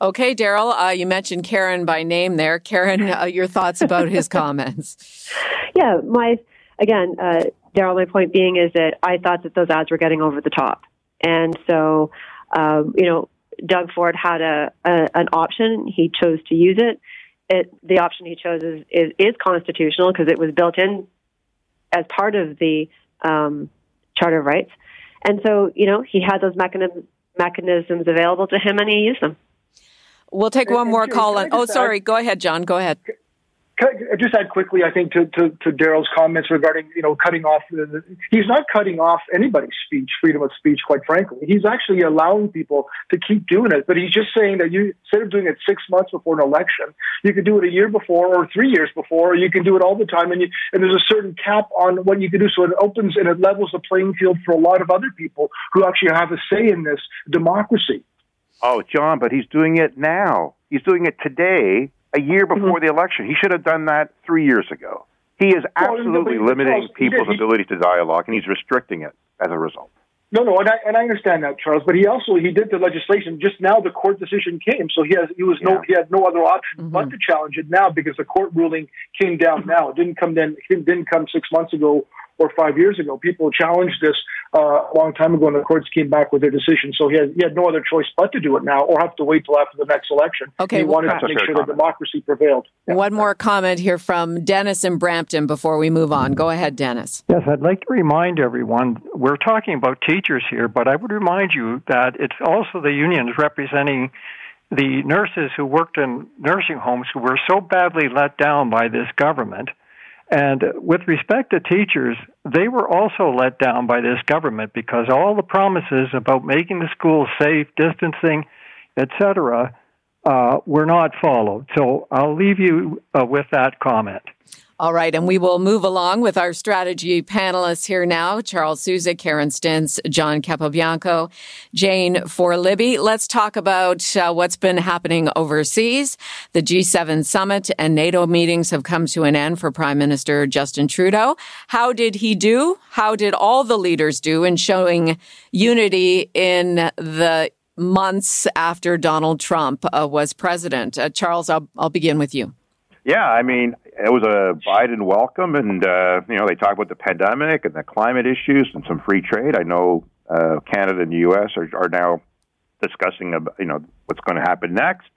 Okay, Daryl, uh, you mentioned Karen by name there. Karen, uh, your thoughts about his comments? *laughs* Yeah, my again, uh, Daryl. My point being is that I thought that those ads were getting over the top, and so um, you know, Doug Ford had a, a an option. He chose to use it. It the option he chose is is, is constitutional because it was built in as part of the um, Charter of Rights, and so you know he had those mechanisms mechanisms available to him, and he used them. We'll take one more call. On, oh, sorry. Go ahead, John. Go ahead. I just add quickly, I think, to, to, to Daryl's comments regarding, you know, cutting off. The, he's not cutting off anybody's speech, freedom of speech, quite frankly. He's actually allowing people to keep doing it. But he's just saying that you, instead of doing it six months before an election, you could do it a year before or three years before, or you can do it all the time. And, you, and there's a certain cap on what you can do. So it opens and it levels the playing field for a lot of other people who actually have a say in this democracy. Oh, John, but he's doing it now. He's doing it today, a year mm-hmm. before the election. He should have done that three years ago. He is absolutely but- limiting because people's did- he- ability to dialogue, and he's restricting it as a result. No, no, and I, and I understand that, Charles. But he also he did the legislation. Just now, the court decision came, so he has he was no he had no other option mm-hmm. but to challenge it now because the court ruling came down *clears throat* now. It didn't come then. It didn't come six months ago or five years ago. People challenged this uh, a long time ago, and the courts came back with their decision. So he had he had no other choice but to do it now, or have to wait till after the next election. Okay, he well- wanted to make fair sure that comment. democracy prevailed. One more comment here from Dennis in Brampton before we move on. Go ahead, Dennis. Yes, I'd like to remind everyone we're talking about teachers here, but I would remind you that it's also the unions representing the nurses who worked in nursing homes who were so badly let down by this government And with respect to teachers, they were also let down by this government because all the promises about making the schools safe, distancing, etc., uh, were not followed. So I'll leave you uh, with that comment. All right, and we will move along with our strategy panelists here now Charles Sousa, Karen Stintz, John Capobianco, Jane for Libby. Let's talk about uh, what's been happening overseas. The G7 summit and NATO meetings have come to an end for Prime Minister Justin Trudeau. How did he do? How did all the leaders do in showing unity in the months after Donald Trump uh, was president? Uh, Charles, I'll, I'll begin with you. Yeah, I mean, it was a Biden welcome, and uh, you know they talk about the pandemic and the climate issues and some free trade. I know uh, Canada and the U.S. are, are now discussing, about, you know, what's going to happen next.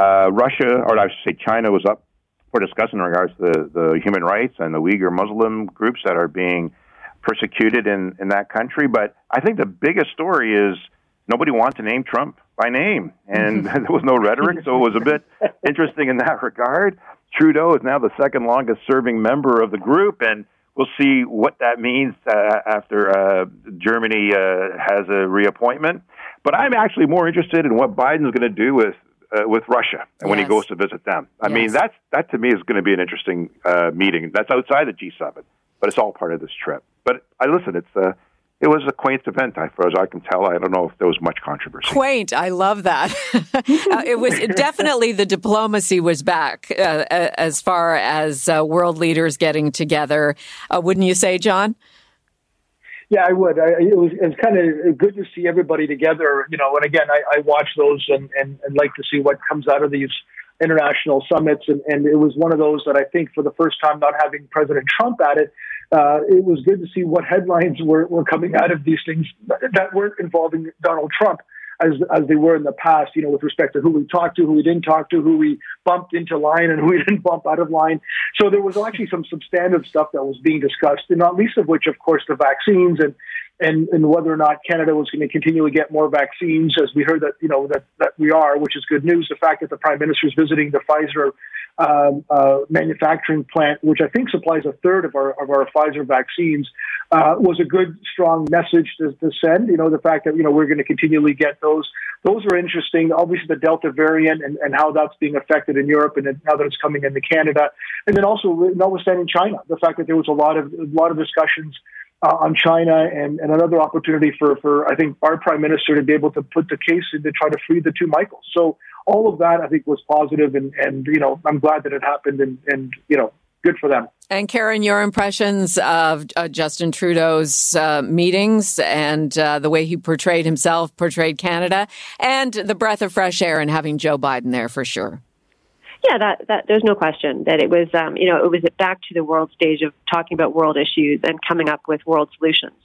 Uh, Russia, or I should say, China, was up for discussion in regards to the, the human rights and the Uyghur Muslim groups that are being persecuted in in that country. But I think the biggest story is nobody wants to name Trump by name, and *laughs* *laughs* there was no rhetoric, so it was a bit interesting in that regard. Trudeau is now the second longest serving member of the group, and we'll see what that means uh, after uh, Germany uh, has a reappointment. But I'm actually more interested in what Biden's going to do with uh, with Russia and when he goes to visit them. I Yes. mean, that's that to me is going to be an interesting uh, meeting. That's outside the G7, but it's all part of this trip. But I listen. It's uh, it was a quaint event, as far as I can tell. I don't know if there was much controversy. Quaint. I love that. *laughs* Uh, it was it definitely the diplomacy was back uh, as far as uh, world leaders getting together. Uh, wouldn't you say, John? Yeah, I would. I, it was it's kind of good to see everybody together. You know, and again, I, I watch those and, and and like to see what comes out of these international summits. And, and it was one of those that I think for the first time, not having President Trump at it, uh, it was good to see what headlines were, were coming out of these things that weren't involving Donald Trump. As, as they were in the past, you know, with respect to who we talked to, who we didn't talk to, who we bumped into line and who we *laughs* didn't bump out of line. So there was actually some substantive stuff that was being discussed, and not least of which, of course, the vaccines and and, and whether or not Canada was going to continually get more vaccines, as we heard that you know that that we are, which is good news. The fact that the Prime Minister is visiting the Pfizer um, uh, manufacturing plant, which I think supplies a third of our of our Pfizer vaccines, uh, was a good, strong message to, to send. You know, the fact that you know we're going to continually get those. Those are interesting. Obviously, the Delta variant and, and how that's being affected in Europe, and now that it's coming into Canada, and then also notwithstanding China, the fact that there was a lot of a lot of discussions uh, on China and, and another opportunity for, for, I think, our prime minister to be able to put the case in to try to free the two Michaels. So all of that, I think, was positive, and, and you know, I'm glad that it happened, and, and you know, good for them. And Karen, your impressions of uh, Justin Trudeau's uh, meetings and uh, the way he portrayed himself, portrayed Canada, and the breath of fresh air and having Joe Biden there for sure. Yeah, that, that there's no question that it was, um, you know, it was back to the world stage of talking about world issues and coming up with world solutions.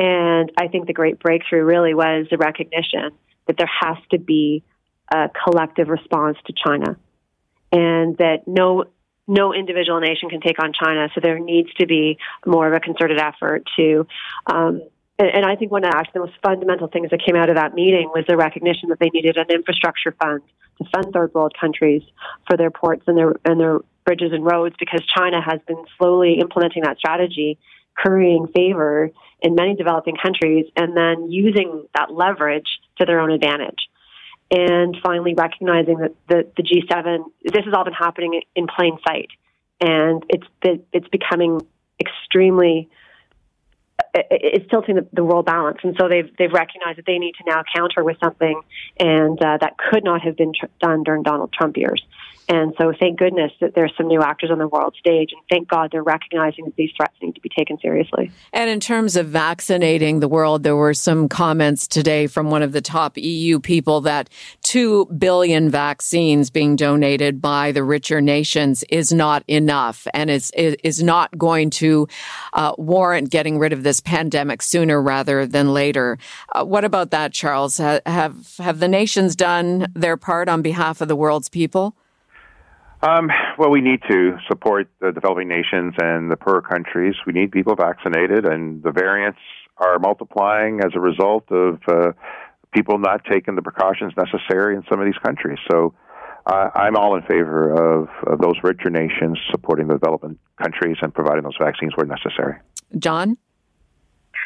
And I think the great breakthrough really was the recognition that there has to be a collective response to China, and that no no individual nation can take on China. So there needs to be more of a concerted effort to. Um, and, and I think one of the most fundamental things that came out of that meeting was the recognition that they needed an infrastructure fund to fund third world countries for their ports and their and their bridges and roads because China has been slowly implementing that strategy, currying favor in many developing countries, and then using that leverage to their own advantage. And finally, recognizing that the, the G7, this has all been happening in plain sight, and it's it's becoming extremely it's tilting the, the world balance, and so they've they've recognized that they need to now counter with something, and uh, that could not have been tr- done during Donald Trump years. And so, thank goodness that there's some new actors on the world stage, and thank God they're recognizing that these threats need to be taken seriously. And in terms of vaccinating the world, there were some comments today from one of the top EU people that 2 billion vaccines being donated by the richer nations is not enough and is, is not going to uh, warrant getting rid of this pandemic sooner rather than later. Uh, what about that, Charles? Ha- have, have the nations done their part on behalf of the world's people? Um, well, we need to support the developing nations and the poorer countries. We need people vaccinated, and the variants are multiplying as a result of uh, people not taking the precautions necessary in some of these countries. So I, I'm all in favor of, of those richer nations supporting the developing countries and providing those vaccines where necessary. John?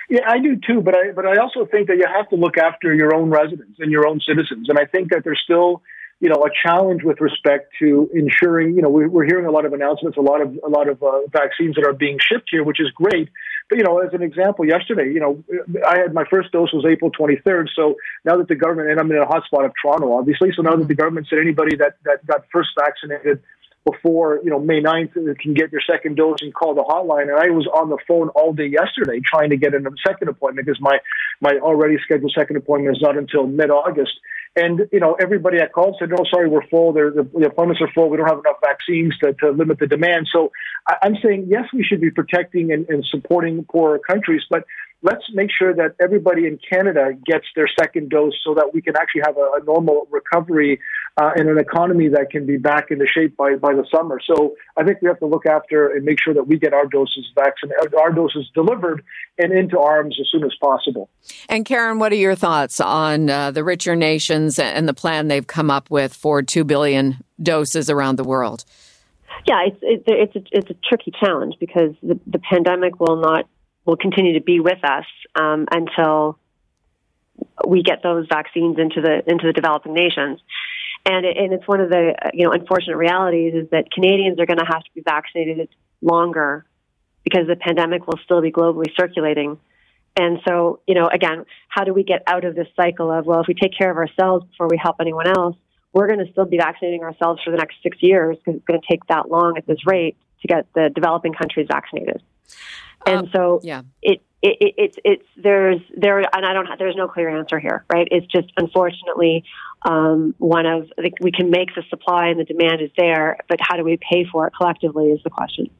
Yeah, I do too, but I but I also think that you have to look after your own residents and your own citizens, and I think that there's still you know a challenge with respect to ensuring you know we're, we're hearing a lot of announcements, a lot of a lot of uh, vaccines that are being shipped here, which is great. But you know, as an example, yesterday, you know, I had my first dose was April 23rd. So now that the government and I'm in a hotspot of Toronto, obviously, so now that the government said anybody that that got first vaccinated before you know May 9th can get their second dose and call the hotline. And I was on the phone all day yesterday trying to get a second appointment because my my already scheduled second appointment is not until mid August. And you know everybody I called said, "No, sorry, we're full. the, the appointments are full. We don't have enough vaccines to, to limit the demand." So I, I'm saying yes, we should be protecting and, and supporting poorer countries, but let's make sure that everybody in Canada gets their second dose so that we can actually have a, a normal recovery uh, and an economy that can be back into shape by, by the summer. So I think we have to look after and make sure that we get our doses vaccinated, our doses delivered and into arms as soon as possible. And Karen, what are your thoughts on uh, the richer nations and the plan they've come up with for 2 billion doses around the world? Yeah, it's it's it's a, it's a tricky challenge because the, the pandemic will not will continue to be with us um, until we get those vaccines into the into the developing nations. And, it, and it's one of the you know unfortunate realities is that Canadians are going to have to be vaccinated longer because the pandemic will still be globally circulating. And so, you know, again, how do we get out of this cycle of well, if we take care of ourselves before we help anyone else, we're going to still be vaccinating ourselves for the next six years because it's going to take that long at this rate to get the developing countries vaccinated. And so yeah. it, it, it, it's it's there's there and I don't have, there's no clear answer here, right? It's just unfortunately um, one of like, we can make the supply and the demand is there, but how do we pay for it collectively is the question.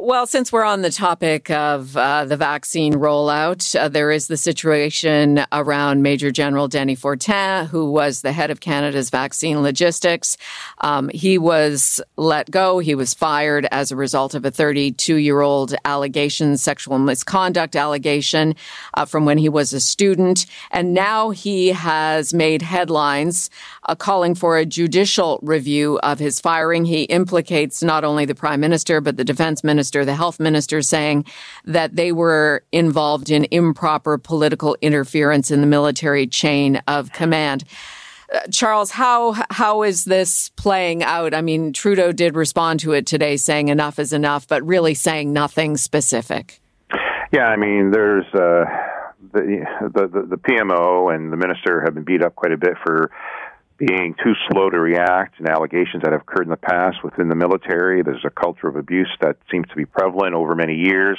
Well, since we're on the topic of uh, the vaccine rollout, uh, there is the situation around Major General Denny Fortin, who was the head of Canada's vaccine logistics. Um, he was let go. He was fired as a result of a 32 year old allegation, sexual misconduct allegation uh, from when he was a student. And now he has made headlines uh, calling for a judicial review of his firing. He implicates not only the prime minister, but the defense minister minister, the health minister, saying that they were involved in improper political interference in the military chain of command. Uh, Charles, how how is this playing out? I mean, Trudeau did respond to it today, saying enough is enough, but really saying nothing specific. Yeah, I mean, there's uh, the, the the PMO and the minister have been beat up quite a bit for being too slow to react and allegations that have occurred in the past within the military. There's a culture of abuse that seems to be prevalent over many years.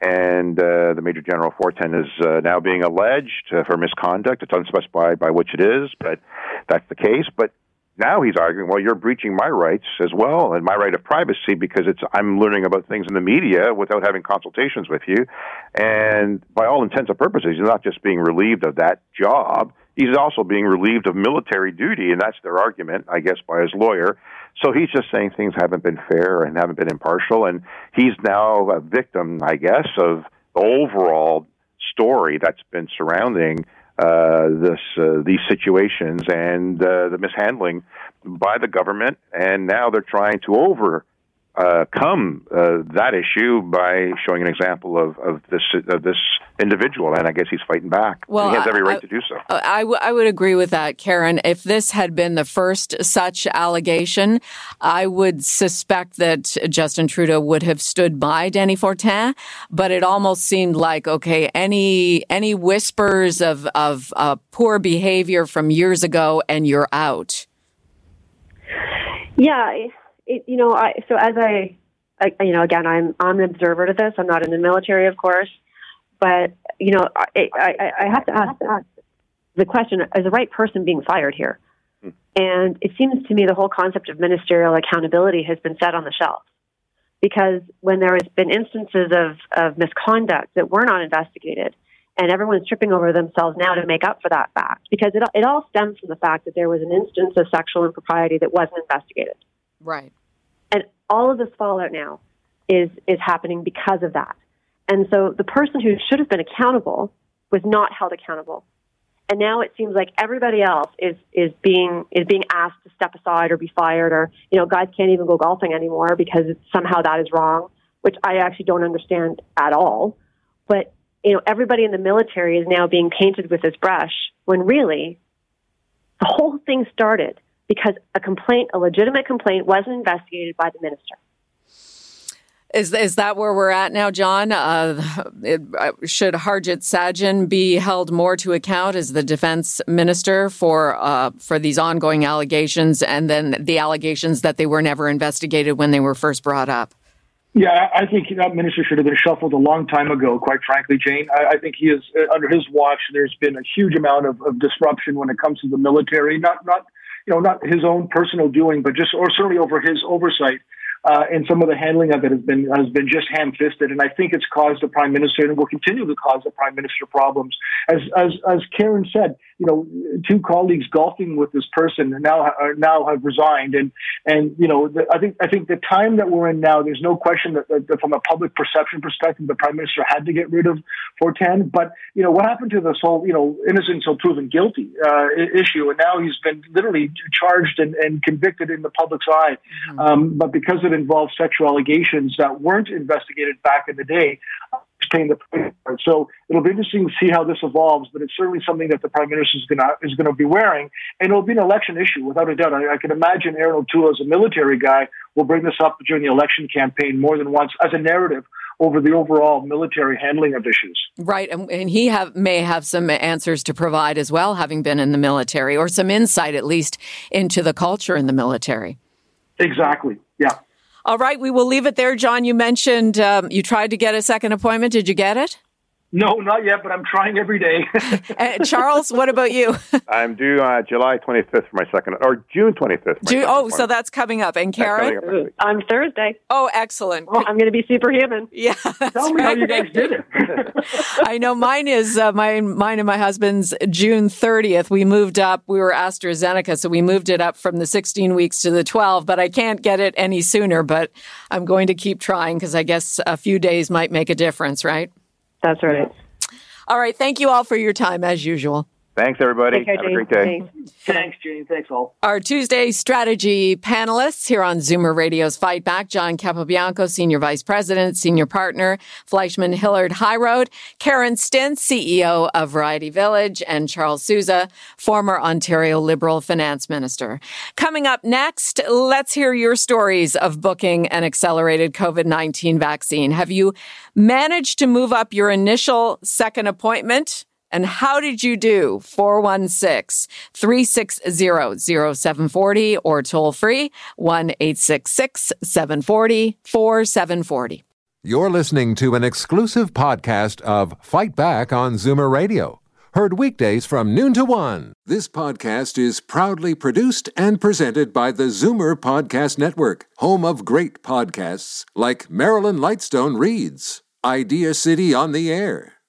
And uh, the Major General Fortin is uh, now being alleged uh, for misconduct. It's unspecified by which it is, but that's the case. But now he's arguing, well, you're breaching my rights as well and my right of privacy because it's I'm learning about things in the media without having consultations with you. And by all intents and purposes, he's not just being relieved of that job he's also being relieved of military duty, and that's their argument, I guess, by his lawyer. So he's just saying things haven't been fair and haven't been impartial, and he's now a victim, I guess, of the overall story that's been surrounding uh, this uh, these situations and uh, the mishandling by the government, and now they're trying to over uh, come uh, that issue by showing an example of, of this of this individual, and I guess he's fighting back. Well, he has every right I, to do so. I, w- I would agree with that, Karen. If this had been the first such allegation, I would suspect that Justin Trudeau would have stood by Danny Fortin. But it almost seemed like okay, any any whispers of of uh, poor behavior from years ago, and you're out. Yeah it, you know, I so as I, I, you know, again, I'm I'm an observer to this. I'm not in the military, of course, but you know, I I, I have to ask the question: Is the right person being fired here? Hmm. And it seems to me the whole concept of ministerial accountability has been set on the shelf because when there has been instances of, of misconduct that were not investigated, and everyone's tripping over themselves now to make up for that fact because it, it all stems from the fact that there was an instance of sexual impropriety that wasn't investigated. Right. And all of this fallout now is is happening because of that. And so the person who should have been accountable was not held accountable. and now it seems like everybody else is is being is being asked to step aside or be fired, or you know, guys can't even go golfing anymore because somehow that is wrong, which I actually don't understand at all. But you know, everybody in the military is now being painted with this brush when really the whole thing started because a complaint, a legitimate complaint, wasn't investigated by the minister. Is is that where we're at now, John? Uh, it, uh, should Harjit Sajjan be held more to account as the defense minister for uh, for these ongoing allegations, and then the allegations that they were never investigated when they were first brought up? Yeah, I think that minister should have been shuffled a long time ago. Quite frankly, Jane, I, I think he is uh, under his watch. There's been a huge amount of, of disruption when it comes to the military. Not not you know not his own personal doing, but just or certainly over his oversight uh, and some of the handling of it has been has been just ham-fisted. And I think it's caused the prime minister and will continue to cause the prime minister problems. As as as Karen said, you know, two colleagues golfing with this person now uh, now have resigned, and and you know, the, I think I think the time that we're in now, there's no question that, that, that, from a public perception perspective, the prime minister had to get rid of Fortin. But you know, what happened to this whole you know innocent until proven guilty uh, issue, and now he's been literally charged and, and convicted in the public's eye. Mm-hmm. Um, but because it involved sexual allegations that weren't investigated back in the day, the. So it'll be interesting to see how this evolves, but it's certainly something that the prime minister is going to is going to be wearing, and it'll be an election issue without a doubt. I, I can imagine Erin O'Toole, as a military guy, will bring this up during the election campaign more than once as a narrative over the overall military handling of issues. Right, and, and he have, may have some answers to provide as well, having been in the military, or some insight at least into the culture in the military. Exactly. Yeah. All right, we will leave it there. John, you mentioned um, you tried to get a second appointment. Did you get it? No, not yet, but I'm trying every day. *laughs* *laughs* uh, Charles, what about you? *laughs* I'm due uh, July 25th for my second, or June 25th. June, oh, so that's coming up. And Karen? On Thursday. Oh, excellent. Oh, I'm going to be superhuman. Yeah. Tell me right. how you guys did it. I know mine is, uh, my, mine and my husband's June 30th. We moved up, we were AstraZeneca, so we moved it up from the 16 weeks to the 12, but I can't get it any sooner, but I'm going to keep trying because I guess a few days might make a difference, right? That's right. All right. Thank you all for your time as usual. Thanks, everybody. Care, Have a great day. Thanks. Thanks, Jane. Thanks, all. Our Tuesday strategy panelists here on Zoomer Radio's Fight Back John Capobianco, Senior Vice President, Senior Partner, FleishmanHillard HighRoad, Karen Stintz, CEO of Variety Village, and Charles Sousa, former Ontario Liberal Finance Minister. Coming up next, let's hear your stories of booking an accelerated COVID 19 vaccine. Have you managed to move up your initial second appointment? And how did you do? 416 360 0740 or toll free 1 866 740 4740. You're listening to an exclusive podcast of Fight Back on Zoomer Radio. Heard weekdays from noon to one. This podcast is proudly produced and presented by the Zoomer Podcast Network, home of great podcasts like Marilyn Lightstone Reads, Idea City on the Air,